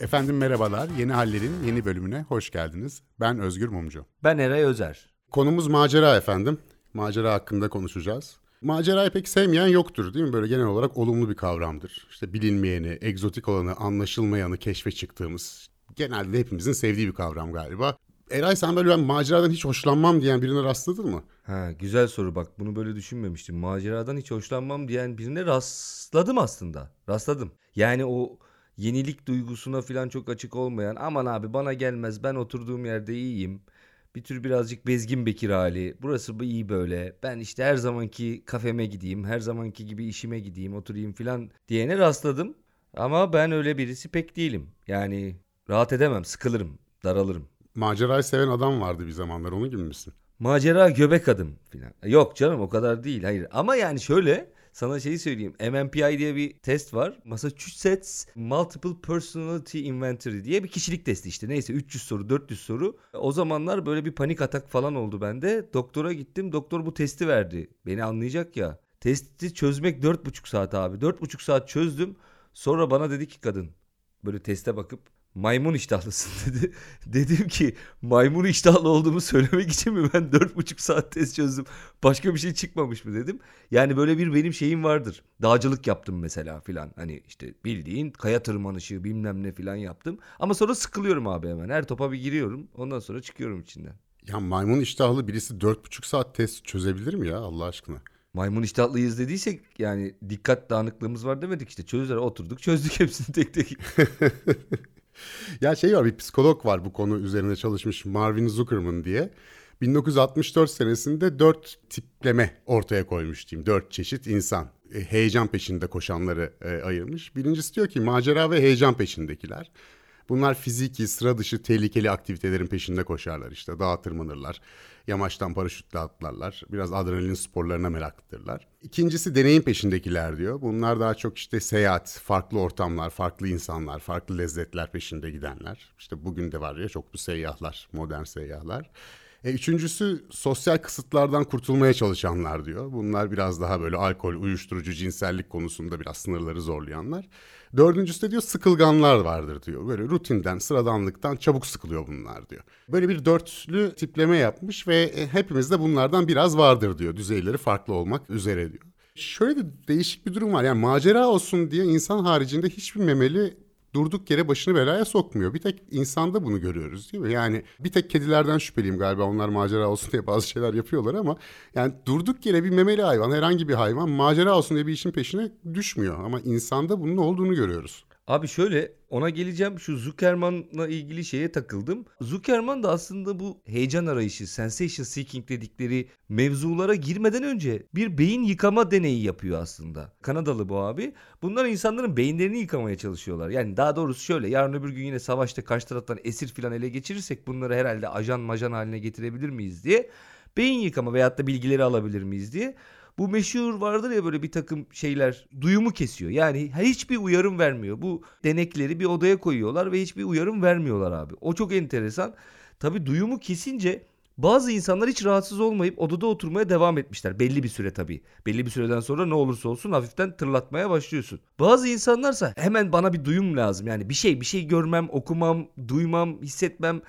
Efendim merhabalar. Yeni Haller'in yeni bölümüne hoş geldiniz. Ben Özgür Mumcu. Ben Eray Özer. Konumuz macera efendim. Macera hakkında konuşacağız. Macerayı pek sevmeyen yoktur değil mi? Böyle genel olarak olumlu bir kavramdır. İşte bilinmeyeni, egzotik olanı, anlaşılmayanı keşfe çıktığımız genelde hepimizin sevdiği bir kavram galiba. Eray sen böyle ben maceradan hiç hoşlanmam diyen birine rastladın mı? Ha, güzel soru bak bunu böyle düşünmemiştim. Maceradan hiç hoşlanmam diyen birine rastladım aslında. Rastladım. Yani o yenilik duygusuna falan çok açık olmayan aman abi bana gelmez ben oturduğum yerde iyiyim. Bir tür birazcık bezgin bekir hali. Burası bu iyi böyle. Ben işte her zamanki kafeme gideyim. Her zamanki gibi işime gideyim oturayım falan diyene rastladım. Ama ben öyle birisi pek değilim. Yani rahat edemem sıkılırım daralırım. Macerayı seven adam vardı bir zamanlar onun gibi misin? Macera göbek adım filan. Yok canım o kadar değil hayır. Ama yani şöyle sana şeyi söyleyeyim. MMPI diye bir test var. Massachusetts Multiple Personality Inventory diye bir kişilik testi işte. Neyse 300 soru 400 soru. O zamanlar böyle bir panik atak falan oldu bende. Doktora gittim. Doktor bu testi verdi. Beni anlayacak ya. Testi çözmek 4,5 saat abi. 4,5 saat çözdüm. Sonra bana dedi ki kadın böyle teste bakıp maymun iştahlısın dedi. Dedim ki maymun iştahlı olduğumu söylemek için mi ben dört buçuk saat test çözdüm. Başka bir şey çıkmamış mı dedim. Yani böyle bir benim şeyim vardır. Dağcılık yaptım mesela filan. Hani işte bildiğin kaya tırmanışı bilmem ne filan yaptım. Ama sonra sıkılıyorum abi hemen. Her topa bir giriyorum. Ondan sonra çıkıyorum içinden. Ya maymun iştahlı birisi dört buçuk saat test çözebilir mi ya Allah aşkına? Maymun iştahlıyız dediysek yani dikkat dağınıklığımız var demedik işte. Çözdüler oturduk çözdük hepsini tek tek. ya şey var bir psikolog var bu konu üzerine çalışmış Marvin Zuckerman diye. 1964 senesinde dört tipleme ortaya koymuş diyeyim. Dört çeşit insan. E, heyecan peşinde koşanları e, ayırmış. Birincisi diyor ki macera ve heyecan peşindekiler. Bunlar fiziki, sıra dışı tehlikeli aktivitelerin peşinde koşarlar işte. Dağa tırmanırlar, yamaçtan paraşütle atlarlar. Biraz adrenalin sporlarına meraklıdırlar. İkincisi deneyim peşindekiler diyor. Bunlar daha çok işte seyahat, farklı ortamlar, farklı insanlar, farklı lezzetler peşinde gidenler. İşte bugün de var ya çok bu seyyahlar, modern seyyahlar. E, üçüncüsü sosyal kısıtlardan kurtulmaya çalışanlar diyor. Bunlar biraz daha böyle alkol, uyuşturucu, cinsellik konusunda biraz sınırları zorlayanlar. Dördüncüsü de diyor sıkılganlar vardır diyor. Böyle rutinden, sıradanlıktan çabuk sıkılıyor bunlar diyor. Böyle bir dörtlü tipleme yapmış ve e, hepimizde bunlardan biraz vardır diyor. Düzeyleri farklı olmak üzere diyor. Şöyle de değişik bir durum var. Yani macera olsun diye insan haricinde hiçbir memeli durduk yere başını belaya sokmuyor. Bir tek insanda bunu görüyoruz değil mi? Yani bir tek kedilerden şüpheliyim galiba onlar macera olsun diye bazı şeyler yapıyorlar ama yani durduk yere bir memeli hayvan herhangi bir hayvan macera olsun diye bir işin peşine düşmüyor. Ama insanda bunun olduğunu görüyoruz. Abi şöyle ona geleceğim şu Zuckerman'la ilgili şeye takıldım. Zuckerman da aslında bu heyecan arayışı, sensation seeking dedikleri mevzulara girmeden önce bir beyin yıkama deneyi yapıyor aslında. Kanadalı bu abi. Bunlar insanların beyinlerini yıkamaya çalışıyorlar. Yani daha doğrusu şöyle yarın öbür gün yine savaşta karşı taraftan esir filan ele geçirirsek bunları herhalde ajan majan haline getirebilir miyiz diye beyin yıkama veyahut da bilgileri alabilir miyiz diye bu meşhur vardır ya böyle bir takım şeyler duyumu kesiyor. Yani hiçbir uyarım vermiyor. Bu denekleri bir odaya koyuyorlar ve hiçbir uyarım vermiyorlar abi. O çok enteresan. Tabii duyumu kesince bazı insanlar hiç rahatsız olmayıp odada oturmaya devam etmişler. Belli bir süre tabii. Belli bir süreden sonra ne olursa olsun hafiften tırlatmaya başlıyorsun. Bazı insanlarsa hemen bana bir duyum lazım. Yani bir şey bir şey görmem, okumam, duymam, hissetmem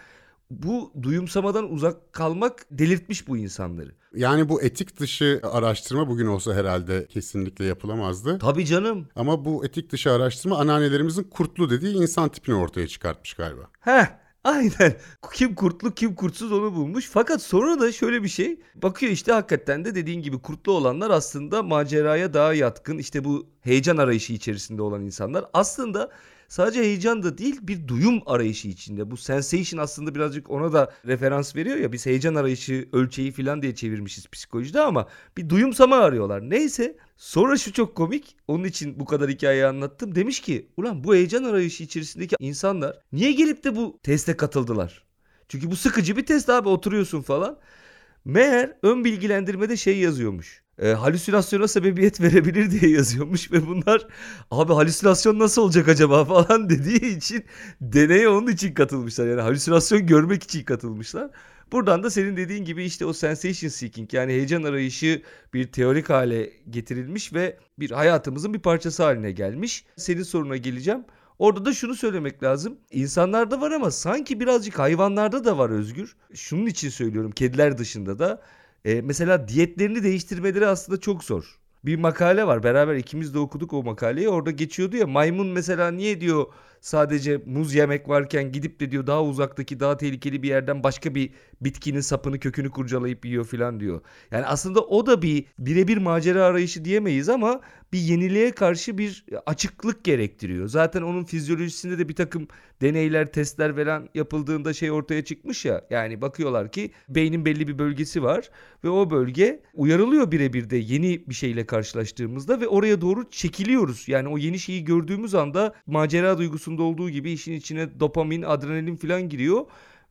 bu duyumsamadan uzak kalmak delirtmiş bu insanları. Yani bu etik dışı araştırma bugün olsa herhalde kesinlikle yapılamazdı. Tabii canım. Ama bu etik dışı araştırma anneannelerimizin kurtlu dediği insan tipini ortaya çıkartmış galiba. Heh Aynen. Kim kurtlu kim kurtsuz onu bulmuş. Fakat sonra da şöyle bir şey. Bakıyor işte hakikaten de dediğin gibi kurtlu olanlar aslında maceraya daha yatkın. İşte bu heyecan arayışı içerisinde olan insanlar. Aslında sadece heyecan da değil bir duyum arayışı içinde. Bu sensation aslında birazcık ona da referans veriyor ya biz heyecan arayışı ölçeği falan diye çevirmişiz psikolojide ama bir duyumsama arıyorlar. Neyse sonra şu çok komik onun için bu kadar hikayeyi anlattım. Demiş ki ulan bu heyecan arayışı içerisindeki insanlar niye gelip de bu teste katıldılar? Çünkü bu sıkıcı bir test abi oturuyorsun falan. Meğer ön bilgilendirmede şey yazıyormuş e, halüsinasyona sebebiyet verebilir diye yazıyormuş ve bunlar abi halüsinasyon nasıl olacak acaba falan dediği için deneye onun için katılmışlar. Yani halüsinasyon görmek için katılmışlar. Buradan da senin dediğin gibi işte o sensation seeking yani heyecan arayışı bir teorik hale getirilmiş ve bir hayatımızın bir parçası haline gelmiş. Senin soruna geleceğim. Orada da şunu söylemek lazım. İnsanlarda var ama sanki birazcık hayvanlarda da var Özgür. Şunun için söylüyorum kediler dışında da. E, mesela diyetlerini değiştirmeleri aslında çok zor. Bir makale var beraber ikimiz de okuduk o makaleyi orada geçiyordu ya maymun mesela niye diyor sadece muz yemek varken gidip de diyor daha uzaktaki daha tehlikeli bir yerden başka bir bitkinin sapını kökünü kurcalayıp yiyor filan diyor. Yani aslında o da bir birebir macera arayışı diyemeyiz ama bir yeniliğe karşı bir açıklık gerektiriyor. Zaten onun fizyolojisinde de bir takım deneyler, testler falan yapıldığında şey ortaya çıkmış ya. Yani bakıyorlar ki beynin belli bir bölgesi var ve o bölge uyarılıyor birebir de yeni bir şeyle karşılaştığımızda ve oraya doğru çekiliyoruz. Yani o yeni şeyi gördüğümüz anda macera duygusunda olduğu gibi işin içine dopamin, adrenalin falan giriyor.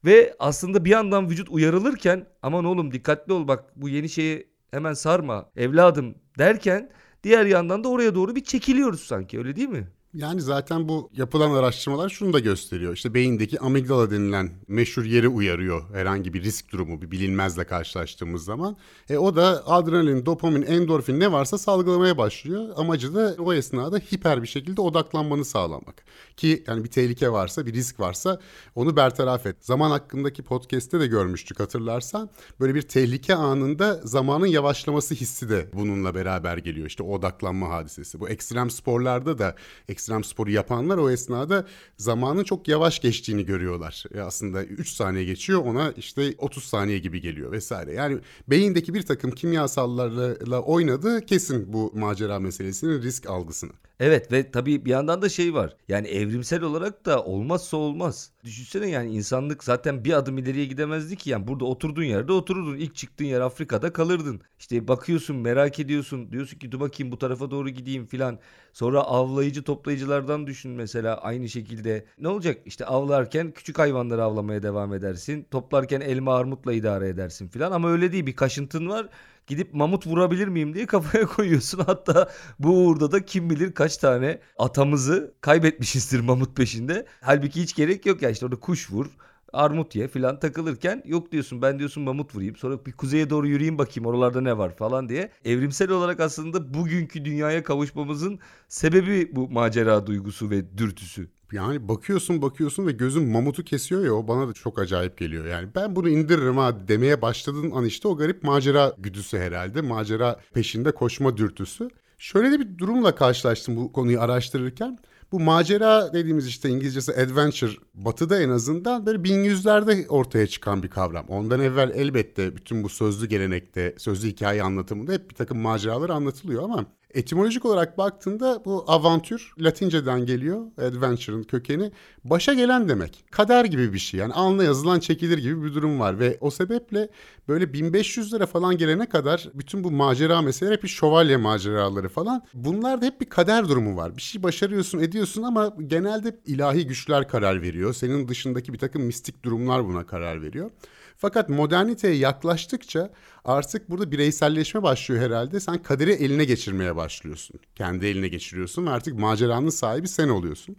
Ve aslında bir yandan vücut uyarılırken aman oğlum dikkatli ol bak bu yeni şeye hemen sarma evladım derken diğer yandan da oraya doğru bir çekiliyoruz sanki öyle değil mi? Yani zaten bu yapılan araştırmalar şunu da gösteriyor. İşte beyindeki amigdala denilen meşhur yeri uyarıyor herhangi bir risk durumu, bir bilinmezle karşılaştığımız zaman. E o da adrenalin, dopamin, endorfin ne varsa salgılamaya başlıyor. Amacı da o esnada hiper bir şekilde odaklanmanı sağlamak. Ki yani bir tehlike varsa, bir risk varsa onu bertaraf et. Zaman hakkındaki podcast'te de görmüştük hatırlarsan. Böyle bir tehlike anında zamanın yavaşlaması hissi de bununla beraber geliyor. İşte odaklanma hadisesi. Bu ekstrem sporlarda da ekstrem sporu yapanlar o esnada zamanın çok yavaş geçtiğini görüyorlar. E aslında 3 saniye geçiyor ona işte 30 saniye gibi geliyor vesaire. Yani beyindeki bir takım kimyasallarla oynadı kesin bu macera meselesinin risk algısını. Evet ve tabii bir yandan da şey var. Yani evrimsel olarak da olmazsa olmaz. Düşünsene yani insanlık zaten bir adım ileriye gidemezdi ki. Yani burada oturduğun yerde otururdun. İlk çıktığın yer Afrika'da kalırdın. İşte bakıyorsun merak ediyorsun. Diyorsun ki dur bakayım bu tarafa doğru gideyim filan. Sonra avlayıcı toplayıcılardan düşün mesela aynı şekilde. Ne olacak? İşte avlarken küçük hayvanları avlamaya devam edersin. Toplarken elma armutla idare edersin filan. Ama öyle değil bir kaşıntın var gidip mamut vurabilir miyim diye kafaya koyuyorsun. Hatta bu uğurda da kim bilir kaç tane atamızı kaybetmişizdir mamut peşinde. Halbuki hiç gerek yok ya işte orada kuş vur armut ye filan takılırken yok diyorsun ben diyorsun mamut vurayım sonra bir kuzeye doğru yürüyeyim bakayım oralarda ne var falan diye. Evrimsel olarak aslında bugünkü dünyaya kavuşmamızın sebebi bu macera duygusu ve dürtüsü. Yani bakıyorsun bakıyorsun ve gözün mamutu kesiyor ya o bana da çok acayip geliyor. Yani ben bunu indiririm ha demeye başladığın an işte o garip macera güdüsü herhalde. Macera peşinde koşma dürtüsü. Şöyle de bir durumla karşılaştım bu konuyu araştırırken. Bu macera dediğimiz işte İngilizcesi adventure batıda en azından böyle 1100'lerde ortaya çıkan bir kavram. Ondan evvel elbette bütün bu sözlü gelenekte, sözlü hikaye anlatımında hep bir takım maceralar anlatılıyor ama Etimolojik olarak baktığında bu avantür Latinceden geliyor. Adventure'ın kökeni. Başa gelen demek. Kader gibi bir şey. Yani alnına yazılan çekilir gibi bir durum var. Ve o sebeple böyle 1500'lere falan gelene kadar bütün bu macera meseleleri hep bir şövalye maceraları falan. Bunlarda hep bir kader durumu var. Bir şey başarıyorsun ediyorsun ama genelde ilahi güçler karar veriyor. Senin dışındaki bir takım mistik durumlar buna karar veriyor. Fakat moderniteye yaklaştıkça artık burada bireyselleşme başlıyor herhalde. Sen kaderi eline geçirmeye başlıyorsun. Kendi eline geçiriyorsun ve artık maceranın sahibi sen oluyorsun.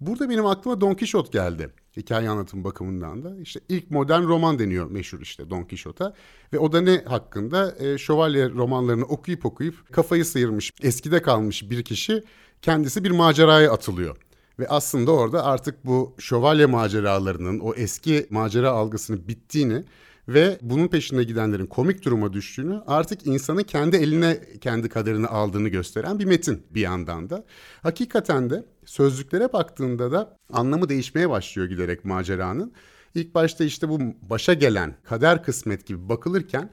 Burada benim aklıma Don Quixote geldi. Hikaye anlatım bakımından da. İşte ilk modern roman deniyor meşhur işte Don Quixote'a. Ve o da ne hakkında? E, şövalye romanlarını okuyup okuyup kafayı sıyırmış, eskide kalmış bir kişi kendisi bir maceraya atılıyor. Ve aslında orada artık bu şövalye maceralarının o eski macera algısının bittiğini ve bunun peşinde gidenlerin komik duruma düştüğünü artık insanın kendi eline kendi kaderini aldığını gösteren bir metin bir yandan da. Hakikaten de sözlüklere baktığında da anlamı değişmeye başlıyor giderek maceranın. İlk başta işte bu başa gelen kader kısmet gibi bakılırken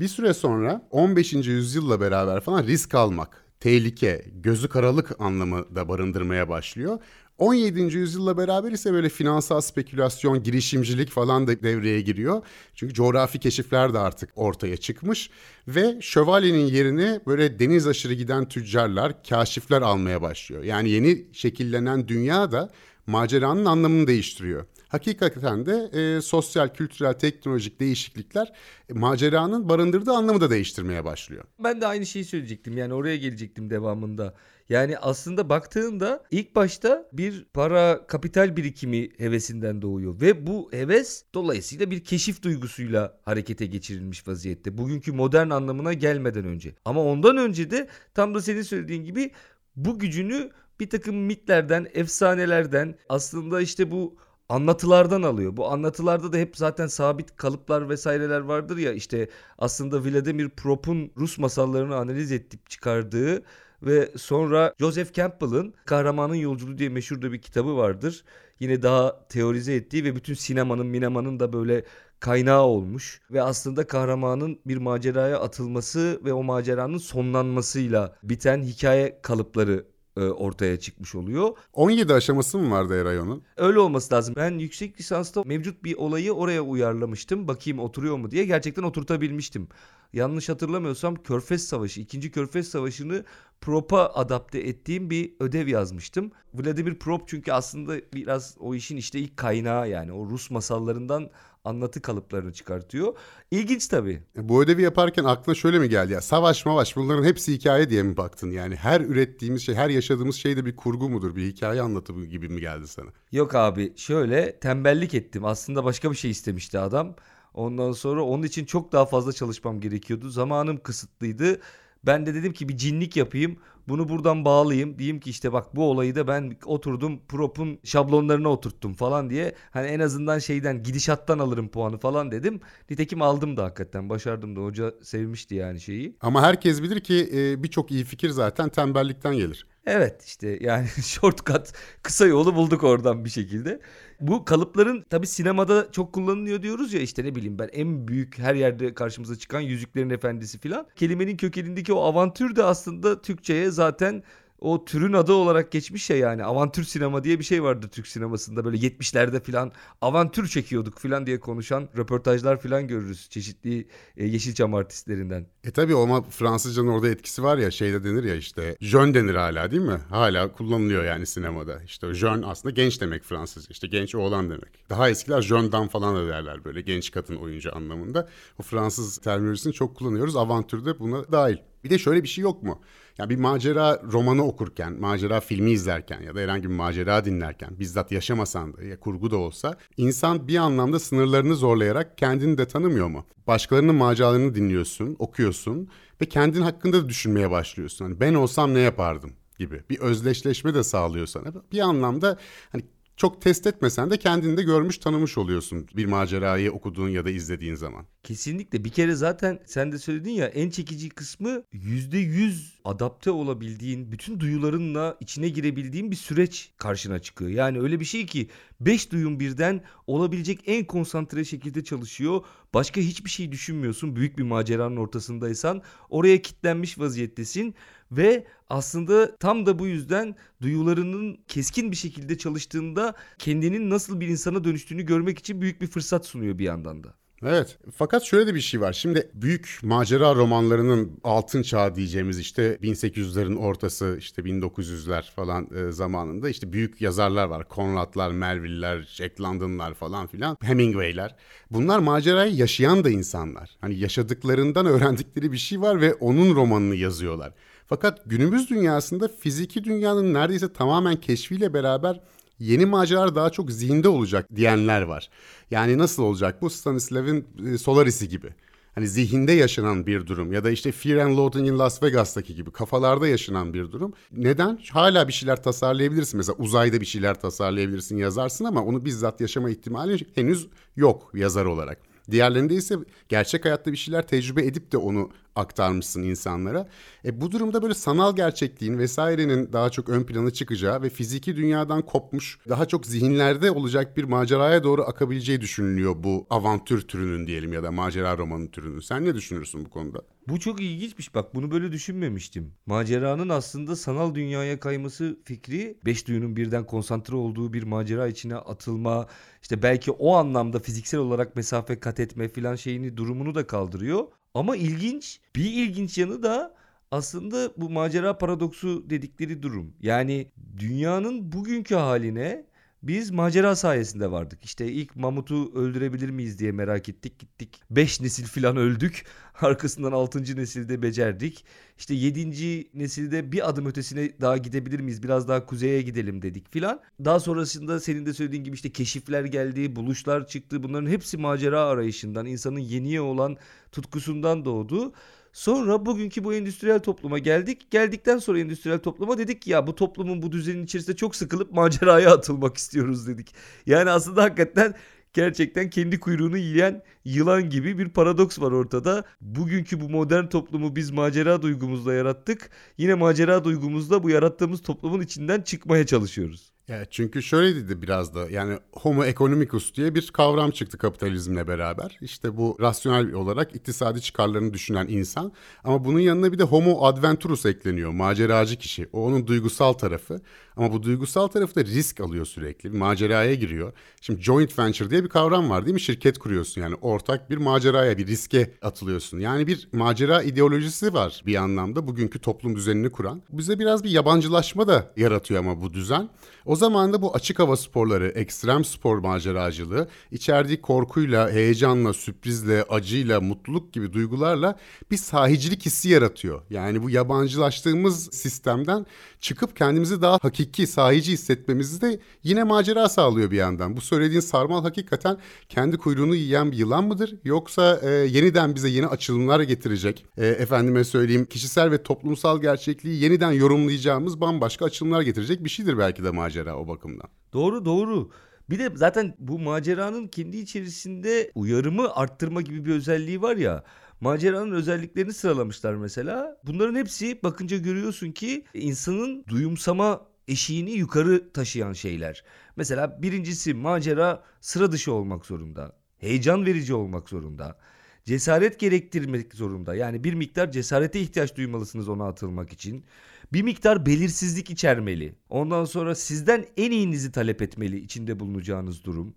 bir süre sonra 15. yüzyılla beraber falan risk almak, tehlike, gözü karalık anlamı da barındırmaya başlıyor. 17. yüzyılla beraber ise böyle finansal spekülasyon, girişimcilik falan da devreye giriyor. Çünkü coğrafi keşifler de artık ortaya çıkmış ve şövalyenin yerini böyle deniz aşırı giden tüccarlar, kaşifler almaya başlıyor. Yani yeni şekillenen dünya da maceranın anlamını değiştiriyor. hakikaten de e, sosyal, kültürel, teknolojik değişiklikler e, maceranın barındırdığı anlamı da değiştirmeye başlıyor. Ben de aynı şeyi söyleyecektim. Yani oraya gelecektim devamında. Yani aslında baktığında ilk başta bir para kapital birikimi hevesinden doğuyor ve bu heves dolayısıyla bir keşif duygusuyla harekete geçirilmiş vaziyette. Bugünkü modern anlamına gelmeden önce. Ama ondan önce de tam da senin söylediğin gibi bu gücünü bir takım mitlerden, efsanelerden aslında işte bu anlatılardan alıyor. Bu anlatılarda da hep zaten sabit kalıplar vesaireler vardır ya işte aslında Vladimir Prop'un Rus masallarını analiz edip çıkardığı ve sonra Joseph Campbell'ın Kahramanın Yolculuğu diye meşhur da bir kitabı vardır. Yine daha teorize ettiği ve bütün sinemanın, minemanın da böyle kaynağı olmuş ve aslında kahramanın bir maceraya atılması ve o maceranın sonlanmasıyla biten hikaye kalıpları e, ortaya çıkmış oluyor. 17 aşaması mı vardı Erayon'un? Öyle olması lazım. Ben yüksek lisansta mevcut bir olayı oraya uyarlamıştım. Bakayım oturuyor mu diye. Gerçekten oturtabilmiştim. Yanlış hatırlamıyorsam Körfez Savaşı, 2. Körfez Savaşı'nı prop'a adapte ettiğim bir ödev yazmıştım. Vladimir Prop çünkü aslında biraz o işin işte ilk kaynağı yani o Rus masallarından anlatı kalıplarını çıkartıyor. İlginç tabii. E, bu ödevi yaparken aklına şöyle mi geldi ya? Savaş mavaş bunların hepsi hikaye diye mi baktın? Yani her ürettiğimiz şey, her yaşadığımız şey de bir kurgu mudur? Bir hikaye anlatımı gibi mi geldi sana? Yok abi şöyle tembellik ettim. Aslında başka bir şey istemişti adam. Ondan sonra onun için çok daha fazla çalışmam gerekiyordu. Zamanım kısıtlıydı. Ben de dedim ki bir cinlik yapayım. Bunu buradan bağlayayım. Diyeyim ki işte bak bu olayı da ben oturdum prop'un şablonlarına oturttum falan diye. Hani en azından şeyden gidişattan alırım puanı falan dedim. Nitekim aldım da hakikaten başardım da hoca sevmişti yani şeyi. Ama herkes bilir ki e, birçok iyi fikir zaten tembellikten gelir. Evet işte yani shortcut kısa yolu bulduk oradan bir şekilde. Bu kalıpların tabi sinemada çok kullanılıyor diyoruz ya işte ne bileyim ben en büyük her yerde karşımıza çıkan Yüzüklerin Efendisi filan. Kelimenin kökenindeki o avantür de aslında Türkçe'ye zaten o türün adı olarak geçmiş ya yani avantür sinema diye bir şey vardı Türk sinemasında böyle 70'lerde filan avantür çekiyorduk filan diye konuşan röportajlar filan görürüz çeşitli e, Yeşilçam artistlerinden. E tabi ama Fransızcanın orada etkisi var ya şeyde denir ya işte jön denir hala değil mi? Hala kullanılıyor yani sinemada. İşte jön aslında genç demek Fransızca işte genç oğlan demek. Daha eskiler jöndan falan da derler böyle genç kadın oyuncu anlamında. O Fransız terminolojisini çok kullanıyoruz avantür de buna dahil. Bir de şöyle bir şey yok mu? Yani bir macera romanı okurken, macera filmi izlerken ya da herhangi bir macera dinlerken bizzat yaşamasan da ya kurgu da olsa insan bir anlamda sınırlarını zorlayarak kendini de tanımıyor mu? Başkalarının maceralarını dinliyorsun, okuyorsun ve kendin hakkında da düşünmeye başlıyorsun. Hani ben olsam ne yapardım gibi bir özdeşleşme de sağlıyor sana. Bir anlamda hani çok test etmesen de kendini de görmüş tanımış oluyorsun bir macerayı okuduğun ya da izlediğin zaman. Kesinlikle bir kere zaten sen de söyledin ya en çekici kısmı yüzde yüz adapte olabildiğin bütün duyularınla içine girebildiğin bir süreç karşına çıkıyor. Yani öyle bir şey ki beş duyun birden olabilecek en konsantre şekilde çalışıyor. Başka hiçbir şey düşünmüyorsun büyük bir maceranın ortasındaysan oraya kitlenmiş vaziyettesin ve aslında tam da bu yüzden duyularının keskin bir şekilde çalıştığında kendinin nasıl bir insana dönüştüğünü görmek için büyük bir fırsat sunuyor bir yandan da. Evet. Fakat şöyle de bir şey var. Şimdi büyük macera romanlarının altın çağı diyeceğimiz işte 1800'lerin ortası işte 1900'ler falan e, zamanında işte büyük yazarlar var. Conrad'lar, Melville'ler, Jack London'lar falan filan, Hemingway'ler. Bunlar macerayı yaşayan da insanlar. Hani yaşadıklarından öğrendikleri bir şey var ve onun romanını yazıyorlar. Fakat günümüz dünyasında fiziki dünyanın neredeyse tamamen keşfiyle beraber yeni maceralar daha çok zihinde olacak diyenler var. Yani nasıl olacak bu Stanislav'ın e, Solaris'i gibi. Hani zihinde yaşanan bir durum ya da işte Fear and Loathing in Las Vegas'taki gibi kafalarda yaşanan bir durum. Neden? Hala bir şeyler tasarlayabilirsin. Mesela uzayda bir şeyler tasarlayabilirsin, yazarsın ama onu bizzat yaşama ihtimali henüz yok yazar olarak. Diğerlerinde ise gerçek hayatta bir şeyler tecrübe edip de onu aktarmışsın insanlara. E bu durumda böyle sanal gerçekliğin vesairenin daha çok ön plana çıkacağı ve fiziki dünyadan kopmuş daha çok zihinlerde olacak bir maceraya doğru akabileceği düşünülüyor bu avantür türünün diyelim ya da macera romanı türünün. Sen ne düşünürsün bu konuda? Bu çok ilginçmiş bak bunu böyle düşünmemiştim. Maceranın aslında sanal dünyaya kayması fikri beş duyunun birden konsantre olduğu bir macera içine atılma işte belki o anlamda fiziksel olarak mesafe kat etme filan şeyini durumunu da kaldırıyor. Ama ilginç bir ilginç yanı da aslında bu macera paradoksu dedikleri durum. Yani dünyanın bugünkü haline biz macera sayesinde vardık. İşte ilk mamutu öldürebilir miyiz diye merak ettik. Gittik 5 nesil falan öldük. Arkasından 6. nesilde becerdik. İşte 7. nesilde bir adım ötesine daha gidebilir miyiz? Biraz daha kuzeye gidelim dedik filan. Daha sonrasında senin de söylediğin gibi işte keşifler geldi, buluşlar çıktı. Bunların hepsi macera arayışından, insanın yeniye olan tutkusundan doğdu. Sonra bugünkü bu endüstriyel topluma geldik. Geldikten sonra endüstriyel topluma dedik ki ya bu toplumun bu düzenin içerisinde çok sıkılıp maceraya atılmak istiyoruz dedik. Yani aslında hakikaten gerçekten kendi kuyruğunu yiyen yılan gibi bir paradoks var ortada. Bugünkü bu modern toplumu biz macera duygumuzla yarattık. Yine macera duygumuzla bu yarattığımız toplumun içinden çıkmaya çalışıyoruz. Ya çünkü şöyle dedi biraz da yani homo economicus diye bir kavram çıktı kapitalizmle beraber. İşte bu rasyonel olarak iktisadi çıkarlarını düşünen insan ama bunun yanına bir de homo adventurus ekleniyor. Maceracı kişi. O onun duygusal tarafı. Ama bu duygusal tarafı da risk alıyor sürekli. Bir maceraya giriyor. Şimdi joint venture diye bir kavram var değil mi? Şirket kuruyorsun yani ortak bir maceraya, bir riske atılıyorsun. Yani bir macera ideolojisi var bir anlamda bugünkü toplum düzenini kuran. Bize biraz bir yabancılaşma da yaratıyor ama bu düzen. O zaman da bu açık hava sporları, ekstrem spor maceracılığı içerdiği korkuyla, heyecanla, sürprizle, acıyla, mutluluk gibi duygularla bir sahicilik hissi yaratıyor. Yani bu yabancılaştığımız sistemden çıkıp kendimizi daha hakiki, sahici hissetmemizi de yine macera sağlıyor bir yandan. Bu söylediğin sarmal hakikaten kendi kuyruğunu yiyen bir yılan mıdır? Yoksa e, yeniden bize yeni açılımlar getirecek, e, efendime söyleyeyim kişisel ve toplumsal gerçekliği yeniden yorumlayacağımız bambaşka açılımlar getirecek bir şeydir belki de macera o bakımdan. Doğru doğru. Bir de zaten bu maceranın kendi içerisinde uyarımı arttırma gibi bir özelliği var ya. Maceranın özelliklerini sıralamışlar mesela. Bunların hepsi bakınca görüyorsun ki insanın duyumsama eşiğini yukarı taşıyan şeyler. Mesela birincisi macera sıra dışı olmak zorunda. Heyecan verici olmak zorunda. Cesaret gerektirmek zorunda. Yani bir miktar cesarete ihtiyaç duymalısınız ona atılmak için. Bir miktar belirsizlik içermeli. Ondan sonra sizden en iyinizi talep etmeli içinde bulunacağınız durum.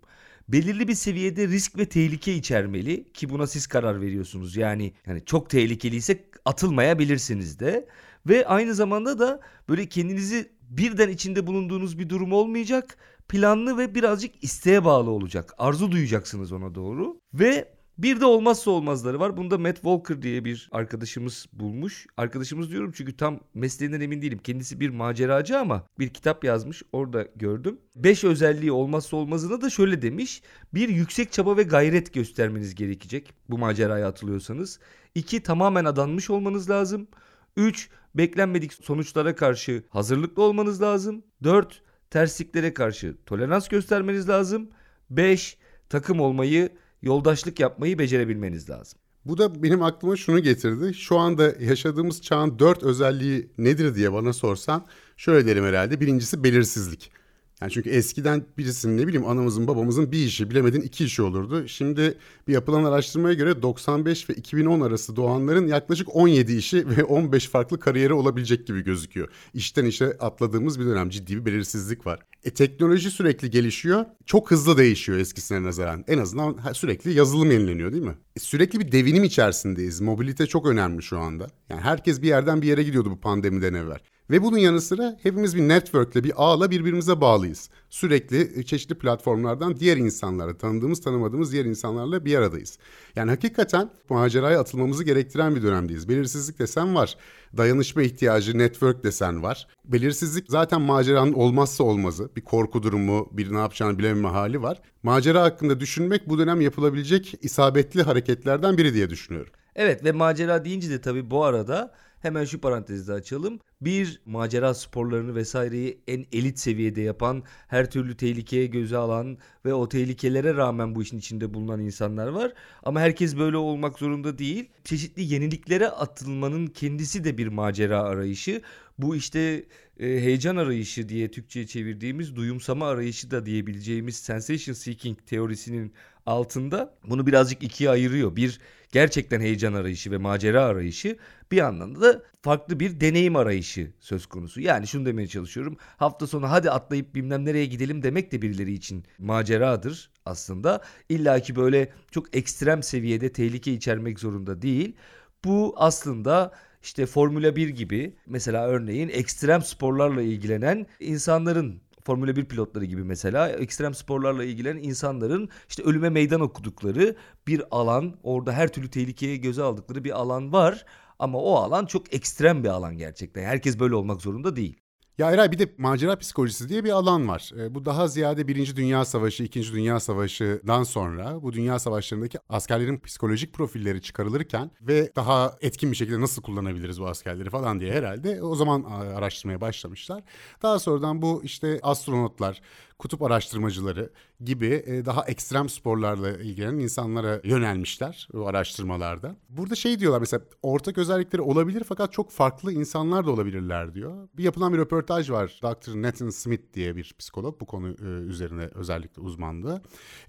Belirli bir seviyede risk ve tehlike içermeli ki buna siz karar veriyorsunuz. Yani yani çok tehlikeliyse atılmayabilirsiniz de ve aynı zamanda da böyle kendinizi birden içinde bulunduğunuz bir durum olmayacak. Planlı ve birazcık isteğe bağlı olacak. Arzu duyacaksınız ona doğru ve bir de olmazsa olmazları var. Bunda Matt Walker diye bir arkadaşımız bulmuş. Arkadaşımız diyorum çünkü tam mesleğinden emin değilim. Kendisi bir maceracı ama bir kitap yazmış. Orada gördüm. Beş özelliği olmazsa olmazını da şöyle demiş. Bir yüksek çaba ve gayret göstermeniz gerekecek. Bu maceraya atılıyorsanız. İki tamamen adanmış olmanız lazım. Üç beklenmedik sonuçlara karşı hazırlıklı olmanız lazım. Dört tersliklere karşı tolerans göstermeniz lazım. Beş takım olmayı yoldaşlık yapmayı becerebilmeniz lazım. Bu da benim aklıma şunu getirdi. Şu anda yaşadığımız çağın dört özelliği nedir diye bana sorsan şöyle derim herhalde. Birincisi belirsizlik. Yani çünkü eskiden birisinin ne bileyim anamızın babamızın bir işi bilemedin iki işi olurdu. Şimdi bir yapılan araştırmaya göre 95 ve 2010 arası doğanların yaklaşık 17 işi ve 15 farklı kariyeri olabilecek gibi gözüküyor. İşten işe atladığımız bir dönem ciddi bir belirsizlik var. E teknoloji sürekli gelişiyor. Çok hızlı değişiyor eskisine nazaran. En azından sürekli yazılım yenileniyor değil mi? E sürekli bir devinim içerisindeyiz. Mobilite çok önemli şu anda. Yani herkes bir yerden bir yere gidiyordu bu pandemiden evvel. Ve bunun yanı sıra hepimiz bir network'le, bir ağla birbirimize bağlıyız. Sürekli çeşitli platformlardan diğer insanlara, tanıdığımız tanımadığımız diğer insanlarla bir aradayız. Yani hakikaten maceraya atılmamızı gerektiren bir dönemdeyiz. Belirsizlik desen var. Dayanışma ihtiyacı, network desen var. Belirsizlik zaten maceranın olmazsa olmazı. Bir korku durumu, bir ne yapacağını bilememe hali var. Macera hakkında düşünmek bu dönem yapılabilecek isabetli hareketlerden biri diye düşünüyorum. Evet ve macera deyince de tabii bu arada Hemen şu parantezi açalım. Bir macera sporlarını vesaireyi en elit seviyede yapan, her türlü tehlikeye göze alan ve o tehlikelere rağmen bu işin içinde bulunan insanlar var. Ama herkes böyle olmak zorunda değil. Çeşitli yeniliklere atılmanın kendisi de bir macera arayışı. Bu işte e, heyecan arayışı diye Türkçe'ye çevirdiğimiz duyumsama arayışı da diyebileceğimiz sensation seeking teorisinin altında bunu birazcık ikiye ayırıyor. Bir gerçekten heyecan arayışı ve macera arayışı bir yandan da farklı bir deneyim arayışı söz konusu. Yani şunu demeye çalışıyorum. Hafta sonu hadi atlayıp bilmem nereye gidelim demek de birileri için maceradır aslında. İlla ki böyle çok ekstrem seviyede tehlike içermek zorunda değil. Bu aslında işte Formula 1 gibi mesela örneğin ekstrem sporlarla ilgilenen insanların Formula 1 pilotları gibi mesela ekstrem sporlarla ilgilenen insanların işte ölüme meydan okudukları bir alan, orada her türlü tehlikeye göze aldıkları bir alan var. Ama o alan çok ekstrem bir alan gerçekten. Herkes böyle olmak zorunda değil. Ya Eray bir de macera psikolojisi diye bir alan var. E, bu daha ziyade Birinci Dünya Savaşı, İkinci Dünya Savaşı'dan sonra bu dünya savaşlarındaki askerlerin psikolojik profilleri çıkarılırken ve daha etkin bir şekilde nasıl kullanabiliriz bu askerleri falan diye herhalde o zaman araştırmaya başlamışlar. Daha sonradan bu işte astronotlar, kutup araştırmacıları gibi e, daha ekstrem sporlarla ilgilenen insanlara yönelmişler bu araştırmalarda. Burada şey diyorlar mesela ortak özellikleri olabilir fakat çok farklı insanlar da olabilirler diyor. Bir yapılan bir röportaj var. Dr. Nathan Smith diye bir psikolog bu konu e, üzerine özellikle uzmanlığı.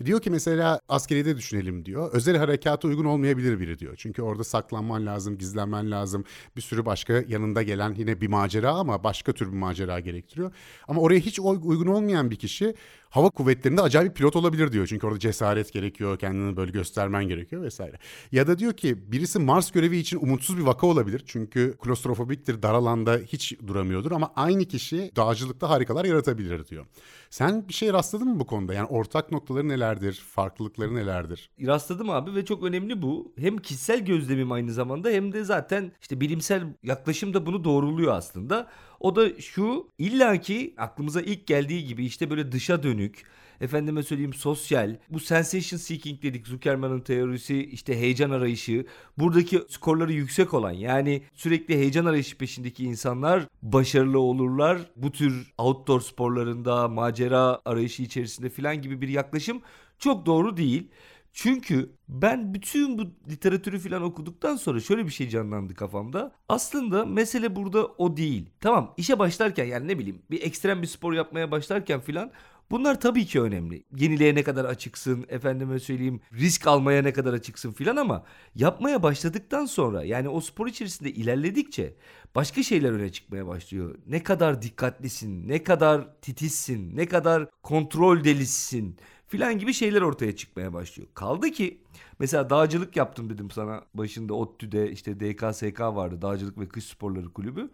Diyor ki mesela askeriyede düşünelim diyor. Özel harekata uygun olmayabilir biri diyor. Çünkü orada saklanman lazım, gizlenmen lazım. Bir sürü başka yanında gelen yine bir macera ama başka tür bir macera gerektiriyor. Ama oraya hiç uygun olmayan bir kişi kişi hava kuvvetlerinde acayip pilot olabilir diyor. Çünkü orada cesaret gerekiyor, kendini böyle göstermen gerekiyor vesaire. Ya da diyor ki birisi Mars görevi için umutsuz bir vaka olabilir. Çünkü klostrofobiktir, dar alanda hiç duramıyordur ama aynı kişi dağcılıkta harikalar yaratabilir diyor. Sen bir şey rastladın mı bu konuda? Yani ortak noktaları nelerdir, farklılıkları nelerdir? Rastladım abi ve çok önemli bu. Hem kişisel gözlemim aynı zamanda hem de zaten işte bilimsel yaklaşım da bunu doğruluyor aslında. O da şu illaki aklımıza ilk geldiği gibi işte böyle dışa dönük efendime söyleyeyim sosyal bu sensation seeking dedik Zuckerman'ın teorisi işte heyecan arayışı buradaki skorları yüksek olan yani sürekli heyecan arayışı peşindeki insanlar başarılı olurlar bu tür outdoor sporlarında macera arayışı içerisinde filan gibi bir yaklaşım çok doğru değil. Çünkü ben bütün bu literatürü falan okuduktan sonra şöyle bir şey canlandı kafamda. Aslında mesele burada o değil. Tamam işe başlarken yani ne bileyim bir ekstrem bir spor yapmaya başlarken filan Bunlar tabii ki önemli. Yeniliğe ne kadar açıksın, efendime söyleyeyim risk almaya ne kadar açıksın filan ama yapmaya başladıktan sonra yani o spor içerisinde ilerledikçe başka şeyler öne çıkmaya başlıyor. Ne kadar dikkatlisin, ne kadar titizsin, ne kadar kontrol delisisin filan gibi şeyler ortaya çıkmaya başlıyor. Kaldı ki mesela dağcılık yaptım dedim sana başında ODTÜ'de işte DKSK vardı Dağcılık ve Kış Sporları Kulübü.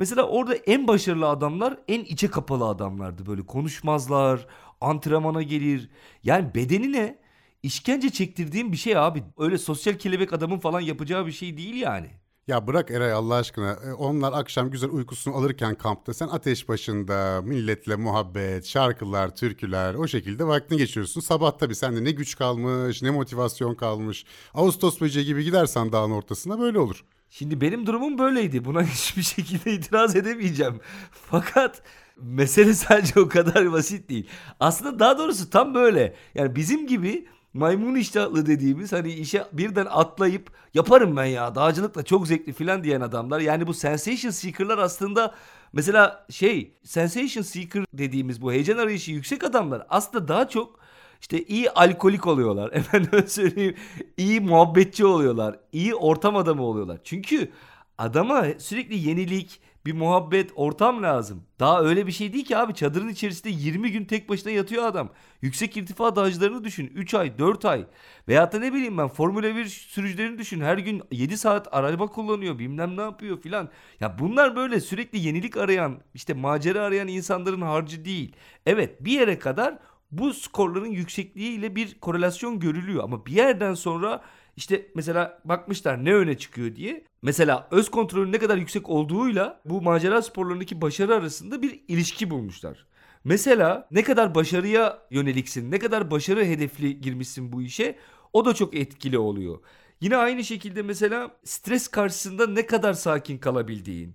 Mesela orada en başarılı adamlar en içe kapalı adamlardı. Böyle konuşmazlar, antrenmana gelir. Yani bedenine işkence çektirdiğim bir şey abi. Öyle sosyal kelebek adamın falan yapacağı bir şey değil yani. Ya bırak Eray Allah aşkına. E, onlar akşam güzel uykusunu alırken kampta sen ateş başında milletle muhabbet, şarkılar, türküler o şekilde vaktini geçiriyorsun. Sabah tabii sende ne güç kalmış, ne motivasyon kalmış. Ağustos böceği gibi gidersen dağın ortasına böyle olur. Şimdi benim durumum böyleydi. Buna hiçbir şekilde itiraz edemeyeceğim. Fakat mesele sadece o kadar basit değil. Aslında daha doğrusu tam böyle. Yani bizim gibi maymun iştahlı dediğimiz hani işe birden atlayıp yaparım ben ya dağcılık da çok zevkli filan diyen adamlar. Yani bu sensation seeker'lar aslında mesela şey sensation seeker dediğimiz bu heyecan arayışı yüksek adamlar aslında daha çok işte iyi alkolik oluyorlar. Efendim söyleyeyim iyi muhabbetçi oluyorlar. iyi ortam adamı oluyorlar. Çünkü adama sürekli yenilik, bir muhabbet, ortam lazım. Daha öyle bir şey değil ki abi. Çadırın içerisinde 20 gün tek başına yatıyor adam. Yüksek irtifa dağcılarını düşün. 3 ay, 4 ay. Veyahut da ne bileyim ben Formula 1 sürücülerini düşün. Her gün 7 saat araba kullanıyor. Bilmem ne yapıyor filan. Ya bunlar böyle sürekli yenilik arayan, işte macera arayan insanların harcı değil. Evet bir yere kadar bu skorların yüksekliğiyle bir korelasyon görülüyor ama bir yerden sonra işte mesela bakmışlar ne öne çıkıyor diye. Mesela öz kontrolün ne kadar yüksek olduğuyla bu macera sporlarındaki başarı arasında bir ilişki bulmuşlar. Mesela ne kadar başarıya yöneliksin, ne kadar başarı hedefli girmişsin bu işe o da çok etkili oluyor. Yine aynı şekilde mesela stres karşısında ne kadar sakin kalabildiğin,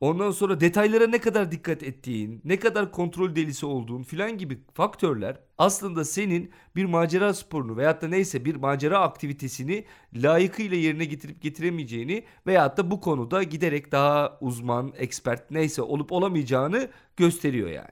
Ondan sonra detaylara ne kadar dikkat ettiğin, ne kadar kontrol delisi olduğun filan gibi faktörler aslında senin bir macera sporunu veyahut da neyse bir macera aktivitesini layıkıyla yerine getirip getiremeyeceğini veyahut da bu konuda giderek daha uzman, expert neyse olup olamayacağını gösteriyor yani.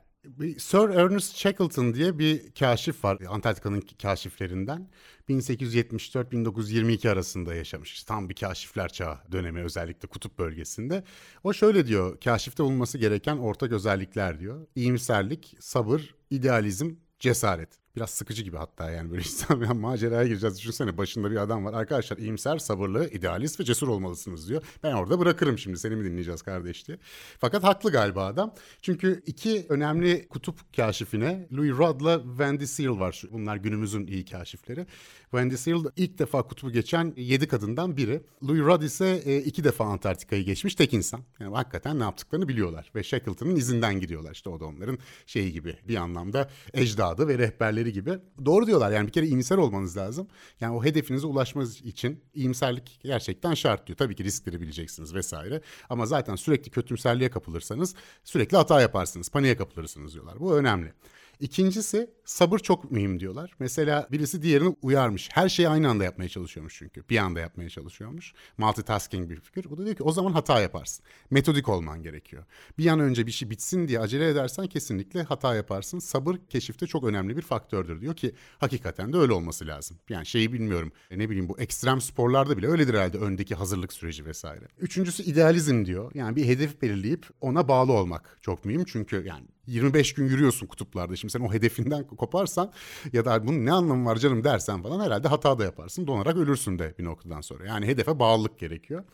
Sir Ernest Shackleton diye bir kaşif var Antarktika'nın kaşiflerinden. 1874-1922 arasında yaşamış. Tam bir kaşifler çağı dönemi özellikle kutup bölgesinde. O şöyle diyor, kaşifte bulunması gereken ortak özellikler diyor. İyimserlik, sabır, idealizm, cesaret. Biraz sıkıcı gibi hatta yani böyle insan yani maceraya gireceğiz. Düşünsene başında bir adam var. Arkadaşlar iyimser, sabırlı, idealist ve cesur olmalısınız diyor. Ben orada bırakırım şimdi seni mi dinleyeceğiz kardeş diye. Fakat haklı galiba adam. Çünkü iki önemli kutup kaşifine Louis Rod'la Wendy Seal var. Bunlar günümüzün iyi kaşifleri. Wendy Seal ilk defa kutubu geçen yedi kadından biri. Louis Rod ise e, iki defa Antarktika'yı geçmiş tek insan. Yani hakikaten ne yaptıklarını biliyorlar. Ve Shackleton'ın izinden gidiyorlar. İşte o da onların şeyi gibi bir anlamda ecdadı ve rehberleri gibi. Doğru diyorlar yani bir kere iyimser olmanız lazım. Yani o hedefinize ulaşmanız için iyimserlik gerçekten şart diyor. Tabii ki riskleri bileceksiniz vesaire. Ama zaten sürekli kötümserliğe kapılırsanız sürekli hata yaparsınız, paniğe kapılırsınız diyorlar. Bu önemli. İkincisi sabır çok mühim diyorlar. Mesela birisi diğerini uyarmış. Her şeyi aynı anda yapmaya çalışıyormuş çünkü. Bir anda yapmaya çalışıyormuş. Multitasking bir fikir. Bu da diyor ki o zaman hata yaparsın. Metodik olman gerekiyor. Bir an önce bir şey bitsin diye acele edersen kesinlikle hata yaparsın. Sabır keşifte çok önemli bir faktördür diyor ki hakikaten de öyle olması lazım. Yani şeyi bilmiyorum ne bileyim bu ekstrem sporlarda bile öyledir herhalde öndeki hazırlık süreci vesaire. Üçüncüsü idealizm diyor. Yani bir hedef belirleyip ona bağlı olmak çok mühim. Çünkü yani 25 gün yürüyorsun kutuplarda. Şimdi sen o hedefinden koparsan ya da bunun ne anlamı var canım dersen falan herhalde hata da yaparsın. Donarak ölürsün de bir noktadan sonra. Yani hedefe bağlılık gerekiyor.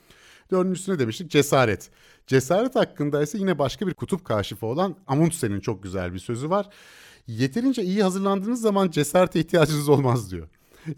Dördüncüsüne demiştik cesaret. Cesaret hakkında ise yine başka bir kutup kaşifi olan Amundsen'in çok güzel bir sözü var. Yeterince iyi hazırlandığınız zaman cesarete ihtiyacınız olmaz diyor.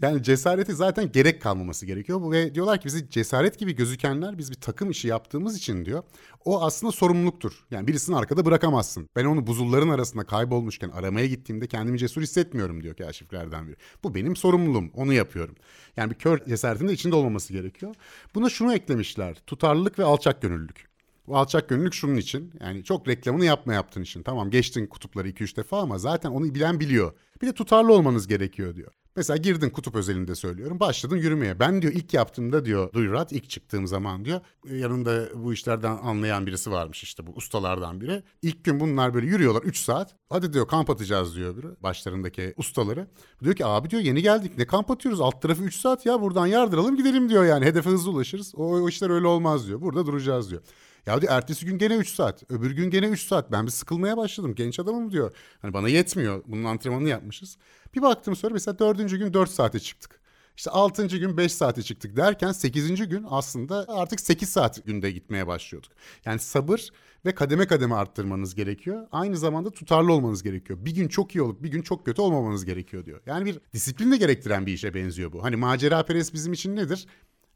Yani cesareti zaten gerek kalmaması gerekiyor. Ve diyorlar ki bizi cesaret gibi gözükenler biz bir takım işi yaptığımız için diyor. O aslında sorumluluktur. Yani birisini arkada bırakamazsın. Ben onu buzulların arasında kaybolmuşken aramaya gittiğimde kendimi cesur hissetmiyorum diyor kaşiflerden biri. Bu benim sorumluluğum. Onu yapıyorum. Yani bir kör cesaretin de içinde olmaması gerekiyor. Buna şunu eklemişler. Tutarlılık ve alçak gönüllülük. Bu alçak gönüllülük şunun için. Yani çok reklamını yapma yaptığın için. Tamam geçtin kutupları 2-3 defa ama zaten onu bilen biliyor. Bir de tutarlı olmanız gerekiyor diyor. Mesela girdin kutup özelinde söylüyorum. Başladın yürümeye. Ben diyor ilk yaptığımda diyor Duyrat ilk çıktığım zaman diyor yanında bu işlerden anlayan birisi varmış işte bu ustalardan biri. İlk gün bunlar böyle yürüyorlar 3 saat. Hadi diyor kamp atacağız diyor biri başlarındaki ustaları. Diyor ki abi diyor yeni geldik ne kamp atıyoruz alt tarafı 3 saat ya buradan yardıralım gidelim diyor yani hedefe hızlı ulaşırız. O, o işler öyle olmaz diyor. Burada duracağız diyor. Ya diyor ertesi gün gene 3 saat. Öbür gün gene 3 saat. Ben bir sıkılmaya başladım. Genç adamım diyor. Hani bana yetmiyor. Bunun antrenmanını yapmışız. Bir baktım sonra mesela dördüncü gün 4 saate çıktık. İşte altıncı gün 5 saate çıktık derken sekizinci gün aslında artık 8 saat günde gitmeye başlıyorduk. Yani sabır ve kademe kademe arttırmanız gerekiyor. Aynı zamanda tutarlı olmanız gerekiyor. Bir gün çok iyi olup bir gün çok kötü olmamanız gerekiyor diyor. Yani bir disiplin de gerektiren bir işe benziyor bu. Hani macera perest bizim için nedir?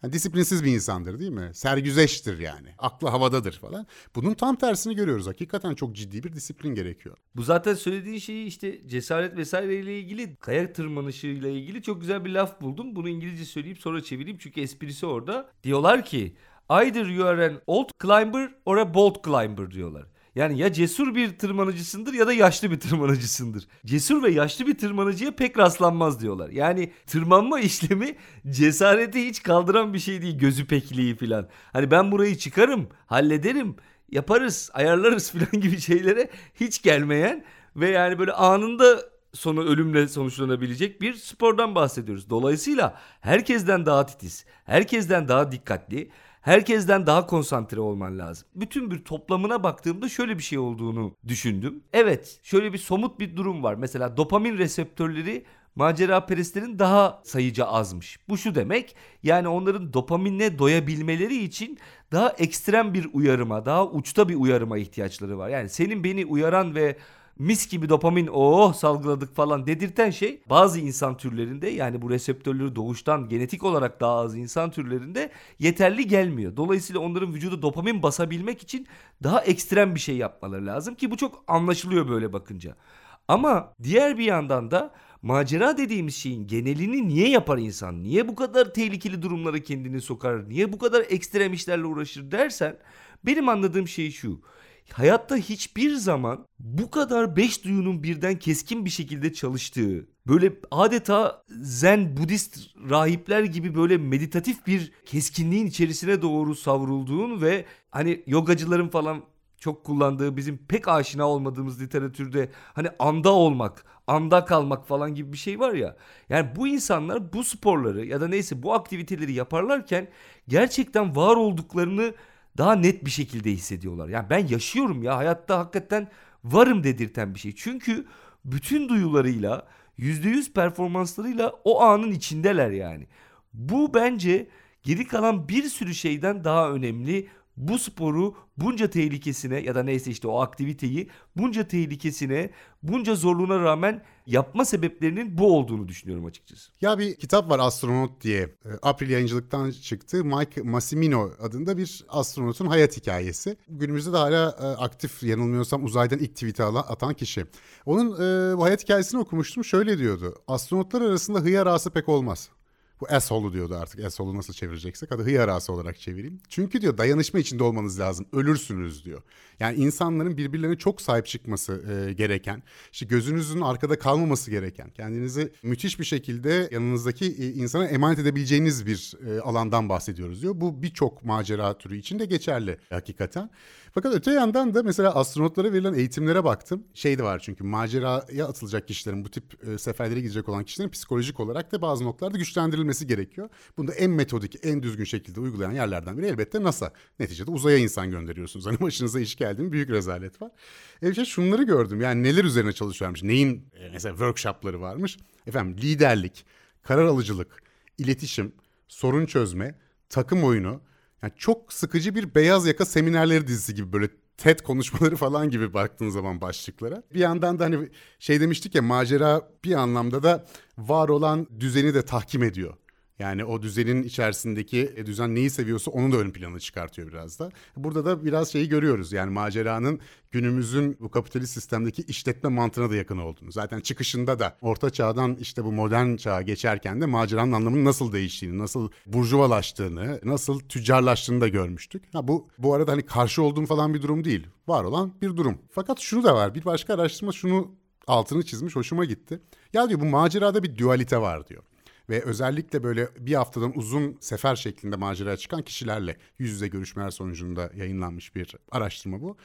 Yani disiplinsiz bir insandır değil mi? Sergüzeştir yani. Aklı havadadır falan. Bunun tam tersini görüyoruz. Hakikaten çok ciddi bir disiplin gerekiyor. Bu zaten söylediğin şeyi işte cesaret vesaireyle ilgili kaya tırmanışıyla ilgili çok güzel bir laf buldum. Bunu İngilizce söyleyip sonra çevireyim çünkü esprisi orada. Diyorlar ki either you are an old climber or a bold climber diyorlar. Yani ya cesur bir tırmanıcısındır ya da yaşlı bir tırmanıcısındır. Cesur ve yaşlı bir tırmanıcıya pek rastlanmaz diyorlar. Yani tırmanma işlemi cesareti hiç kaldıran bir şey değil gözü pekliği falan. Hani ben burayı çıkarım, hallederim, yaparız, ayarlarız falan gibi şeylere hiç gelmeyen ve yani böyle anında sonu ölümle sonuçlanabilecek bir spordan bahsediyoruz. Dolayısıyla herkesten daha titiz, herkesten daha dikkatli, herkesten daha konsantre olman lazım. Bütün bir toplamına baktığımda şöyle bir şey olduğunu düşündüm. Evet şöyle bir somut bir durum var. Mesela dopamin reseptörleri macera perestlerin daha sayıca azmış. Bu şu demek yani onların dopaminle doyabilmeleri için daha ekstrem bir uyarıma, daha uçta bir uyarıma ihtiyaçları var. Yani senin beni uyaran ve mis gibi dopamin oh salgıladık falan dedirten şey bazı insan türlerinde yani bu reseptörleri doğuştan genetik olarak daha az insan türlerinde yeterli gelmiyor. Dolayısıyla onların vücudu dopamin basabilmek için daha ekstrem bir şey yapmaları lazım ki bu çok anlaşılıyor böyle bakınca. Ama diğer bir yandan da macera dediğimiz şeyin genelini niye yapar insan? Niye bu kadar tehlikeli durumlara kendini sokar? Niye bu kadar ekstrem işlerle uğraşır dersen benim anladığım şey şu hayatta hiçbir zaman bu kadar beş duyunun birden keskin bir şekilde çalıştığı, böyle adeta zen Budist rahipler gibi böyle meditatif bir keskinliğin içerisine doğru savrulduğun ve hani yogacıların falan çok kullandığı bizim pek aşina olmadığımız literatürde hani anda olmak, anda kalmak falan gibi bir şey var ya. Yani bu insanlar bu sporları ya da neyse bu aktiviteleri yaparlarken gerçekten var olduklarını daha net bir şekilde hissediyorlar. Yani ben yaşıyorum ya hayatta hakikaten varım dedirten bir şey. Çünkü bütün duyularıyla %100 performanslarıyla o anın içindeler yani. Bu bence geri kalan bir sürü şeyden daha önemli bu sporu bunca tehlikesine ya da neyse işte o aktiviteyi bunca tehlikesine, bunca zorluğuna rağmen yapma sebeplerinin bu olduğunu düşünüyorum açıkçası. Ya bir kitap var Astronot diye. E, April yayıncılıktan çıktı. Mike Massimino adında bir astronotun hayat hikayesi. Günümüzde de hala e, aktif yanılmıyorsam uzaydan ilk tweet'i atan kişi. Onun e, bu hayat hikayesini okumuştum. Şöyle diyordu. Astronotlar arasında hıyar ağası pek olmaz. Bu asshole'u diyordu artık. Asshole'u nasıl çevireceksek. Hadi hıyarası olarak çevireyim. Çünkü diyor dayanışma içinde olmanız lazım. Ölürsünüz diyor. Yani insanların birbirlerine çok sahip çıkması e, gereken, işte gözünüzün arkada kalmaması gereken, kendinizi müthiş bir şekilde yanınızdaki e, insana emanet edebileceğiniz bir e, alandan bahsediyoruz diyor. Bu birçok macera türü için de geçerli hakikaten. Fakat öte yandan da mesela astronotlara verilen eğitimlere baktım. Şey de var çünkü maceraya atılacak kişilerin, bu tip e, seferlere gidecek olan kişilerin psikolojik olarak da bazı noktalarda güçlendirilmesi gerekiyor. Bunu da en metodik, en düzgün şekilde uygulayan yerlerden biri elbette NASA. Neticede uzaya insan gönderiyorsunuz. Hani başınıza iş geldi mi büyük rezalet var. E işte şunları gördüm. Yani neler üzerine çalışıyormuş. Neyin e, mesela workshopları varmış. Efendim liderlik, karar alıcılık, iletişim, sorun çözme, takım oyunu, yani çok sıkıcı bir beyaz yaka seminerleri dizisi gibi böyle TED konuşmaları falan gibi baktığın zaman başlıklara. Bir yandan da hani şey demiştik ya macera bir anlamda da var olan düzeni de tahkim ediyor. Yani o düzenin içerisindeki e, düzen neyi seviyorsa onu da ön plana çıkartıyor biraz da. Burada da biraz şeyi görüyoruz. Yani maceranın günümüzün bu kapitalist sistemdeki işletme mantığına da yakın olduğunu. Zaten çıkışında da orta çağdan işte bu modern çağa geçerken de maceranın anlamının nasıl değiştiğini, nasıl burjuvalaştığını, nasıl tüccarlaştığını da görmüştük. Ha bu bu arada hani karşı olduğum falan bir durum değil. Var olan bir durum. Fakat şunu da var. Bir başka araştırma şunu altını çizmiş hoşuma gitti. Ya diyor bu macerada bir dualite var diyor ve özellikle böyle bir haftadan uzun sefer şeklinde maceraya çıkan kişilerle yüz yüze görüşmeler sonucunda yayınlanmış bir araştırma bu.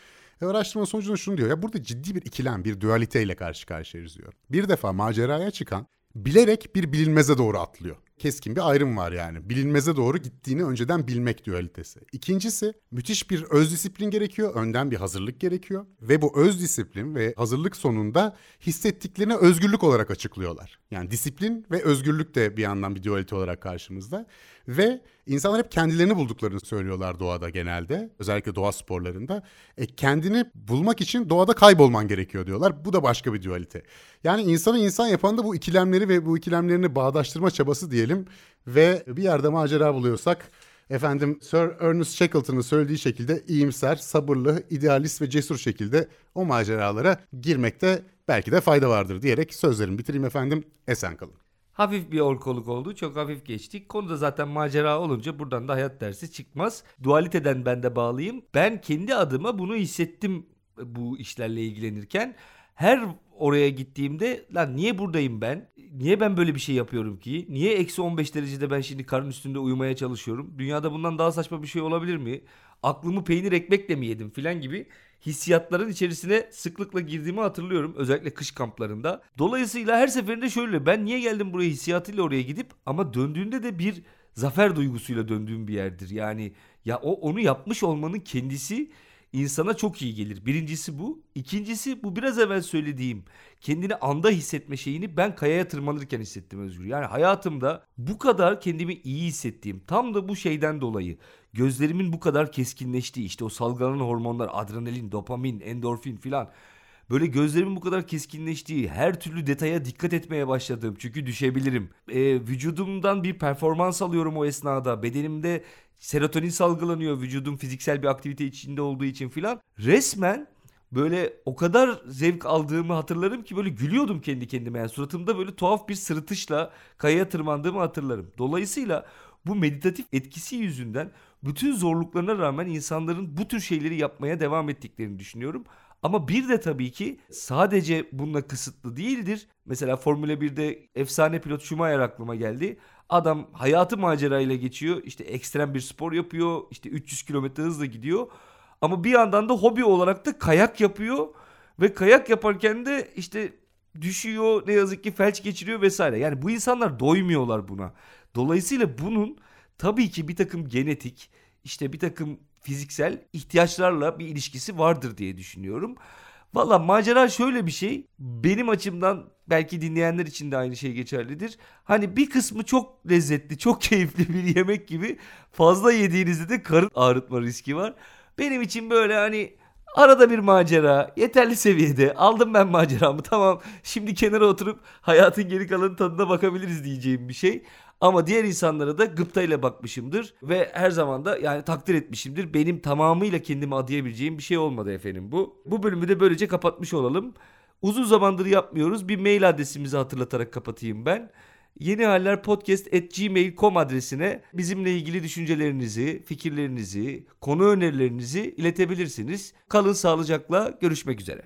Ve araştırma sonucunda şunu diyor ya burada ciddi bir ikilem, bir dualiteyle karşı karşıyayız diyor. Bir defa maceraya çıkan bilerek bir bilinmeze doğru atlıyor keskin bir ayrım var yani. Bilinmeze doğru gittiğini önceden bilmek dualitesi. İkincisi müthiş bir öz disiplin gerekiyor. Önden bir hazırlık gerekiyor. Ve bu öz disiplin ve hazırlık sonunda hissettiklerini özgürlük olarak açıklıyorlar. Yani disiplin ve özgürlük de bir yandan bir dualite olarak karşımızda. Ve insanlar hep kendilerini bulduklarını söylüyorlar doğada genelde. Özellikle doğa sporlarında. E, kendini bulmak için doğada kaybolman gerekiyor diyorlar. Bu da başka bir dualite. Yani insanı insan yapan da bu ikilemleri ve bu ikilemlerini bağdaştırma çabası diyelim. Ve bir yerde macera buluyorsak efendim Sir Ernest Shackleton'ın söylediği şekilde iyimser, sabırlı, idealist ve cesur şekilde o maceralara girmekte belki de fayda vardır diyerek sözlerimi bitireyim efendim. Esen kalın. Hafif bir orkoluk oldu. Çok hafif geçtik. Konuda zaten macera olunca buradan da hayat dersi çıkmaz. Dualiteden ben de bağlayayım. Ben kendi adıma bunu hissettim bu işlerle ilgilenirken. Her oraya gittiğimde lan niye buradayım ben? Niye ben böyle bir şey yapıyorum ki? Niye eksi 15 derecede ben şimdi karın üstünde uyumaya çalışıyorum? Dünyada bundan daha saçma bir şey olabilir mi? Aklımı peynir ekmekle mi yedim filan gibi hissiyatların içerisine sıklıkla girdiğimi hatırlıyorum. Özellikle kış kamplarında. Dolayısıyla her seferinde şöyle ben niye geldim buraya hissiyatıyla oraya gidip ama döndüğünde de bir zafer duygusuyla döndüğüm bir yerdir. Yani ya o onu yapmış olmanın kendisi insana çok iyi gelir. Birincisi bu. İkincisi bu biraz evvel söylediğim kendini anda hissetme şeyini ben kayaya tırmanırken hissettim Özgür. Yani hayatımda bu kadar kendimi iyi hissettiğim tam da bu şeyden dolayı gözlerimin bu kadar keskinleştiği işte o salgılanan hormonlar adrenalin, dopamin, endorfin filan böyle gözlerimin bu kadar keskinleştiği, her türlü detaya dikkat etmeye başladığım çünkü düşebilirim. E, vücudumdan bir performans alıyorum o esnada. Bedenimde serotonin salgılanıyor vücudum fiziksel bir aktivite içinde olduğu için filan. Resmen böyle o kadar zevk aldığımı hatırlarım ki böyle gülüyordum kendi kendime. Yani suratımda böyle tuhaf bir sırıtışla kayaya tırmandığımı hatırlarım. Dolayısıyla bu meditatif etkisi yüzünden bütün zorluklarına rağmen insanların bu tür şeyleri yapmaya devam ettiklerini düşünüyorum. Ama bir de tabii ki sadece bununla kısıtlı değildir. Mesela Formula 1'de efsane pilot Schumacher aklıma geldi. Adam hayatı macerayla geçiyor. İşte ekstrem bir spor yapıyor. İşte 300 kilometre hızla gidiyor. Ama bir yandan da hobi olarak da kayak yapıyor. Ve kayak yaparken de işte düşüyor ne yazık ki felç geçiriyor vesaire. Yani bu insanlar doymuyorlar buna. Dolayısıyla bunun tabii ki bir takım genetik işte bir takım fiziksel ihtiyaçlarla bir ilişkisi vardır diye düşünüyorum. Valla macera şöyle bir şey. Benim açımdan belki dinleyenler için de aynı şey geçerlidir. Hani bir kısmı çok lezzetli, çok keyifli bir yemek gibi fazla yediğinizde de karın ağrıtma riski var. Benim için böyle hani arada bir macera, yeterli seviyede aldım ben maceramı tamam şimdi kenara oturup hayatın geri kalan tadına bakabiliriz diyeceğim bir şey. Ama diğer insanlara da gıptayla bakmışımdır ve her zaman da yani takdir etmişimdir. Benim tamamıyla kendimi adayabileceğim bir şey olmadı efendim bu. Bu bölümü de böylece kapatmış olalım. Uzun zamandır yapmıyoruz. Bir mail adresimizi hatırlatarak kapatayım ben. Yeni Haller Podcast at gmail.com adresine bizimle ilgili düşüncelerinizi, fikirlerinizi, konu önerilerinizi iletebilirsiniz. Kalın sağlıcakla görüşmek üzere.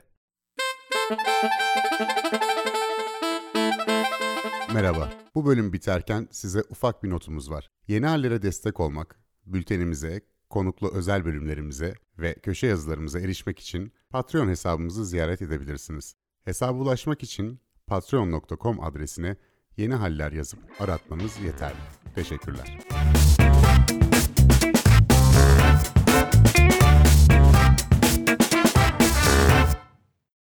Merhaba. Bu bölüm biterken size ufak bir notumuz var. Yeni hallere destek olmak, bültenimize, konuklu özel bölümlerimize ve köşe yazılarımıza erişmek için Patreon hesabımızı ziyaret edebilirsiniz. Hesaba ulaşmak için patreon.com adresine yeni haller yazıp aratmanız yeterli. Teşekkürler.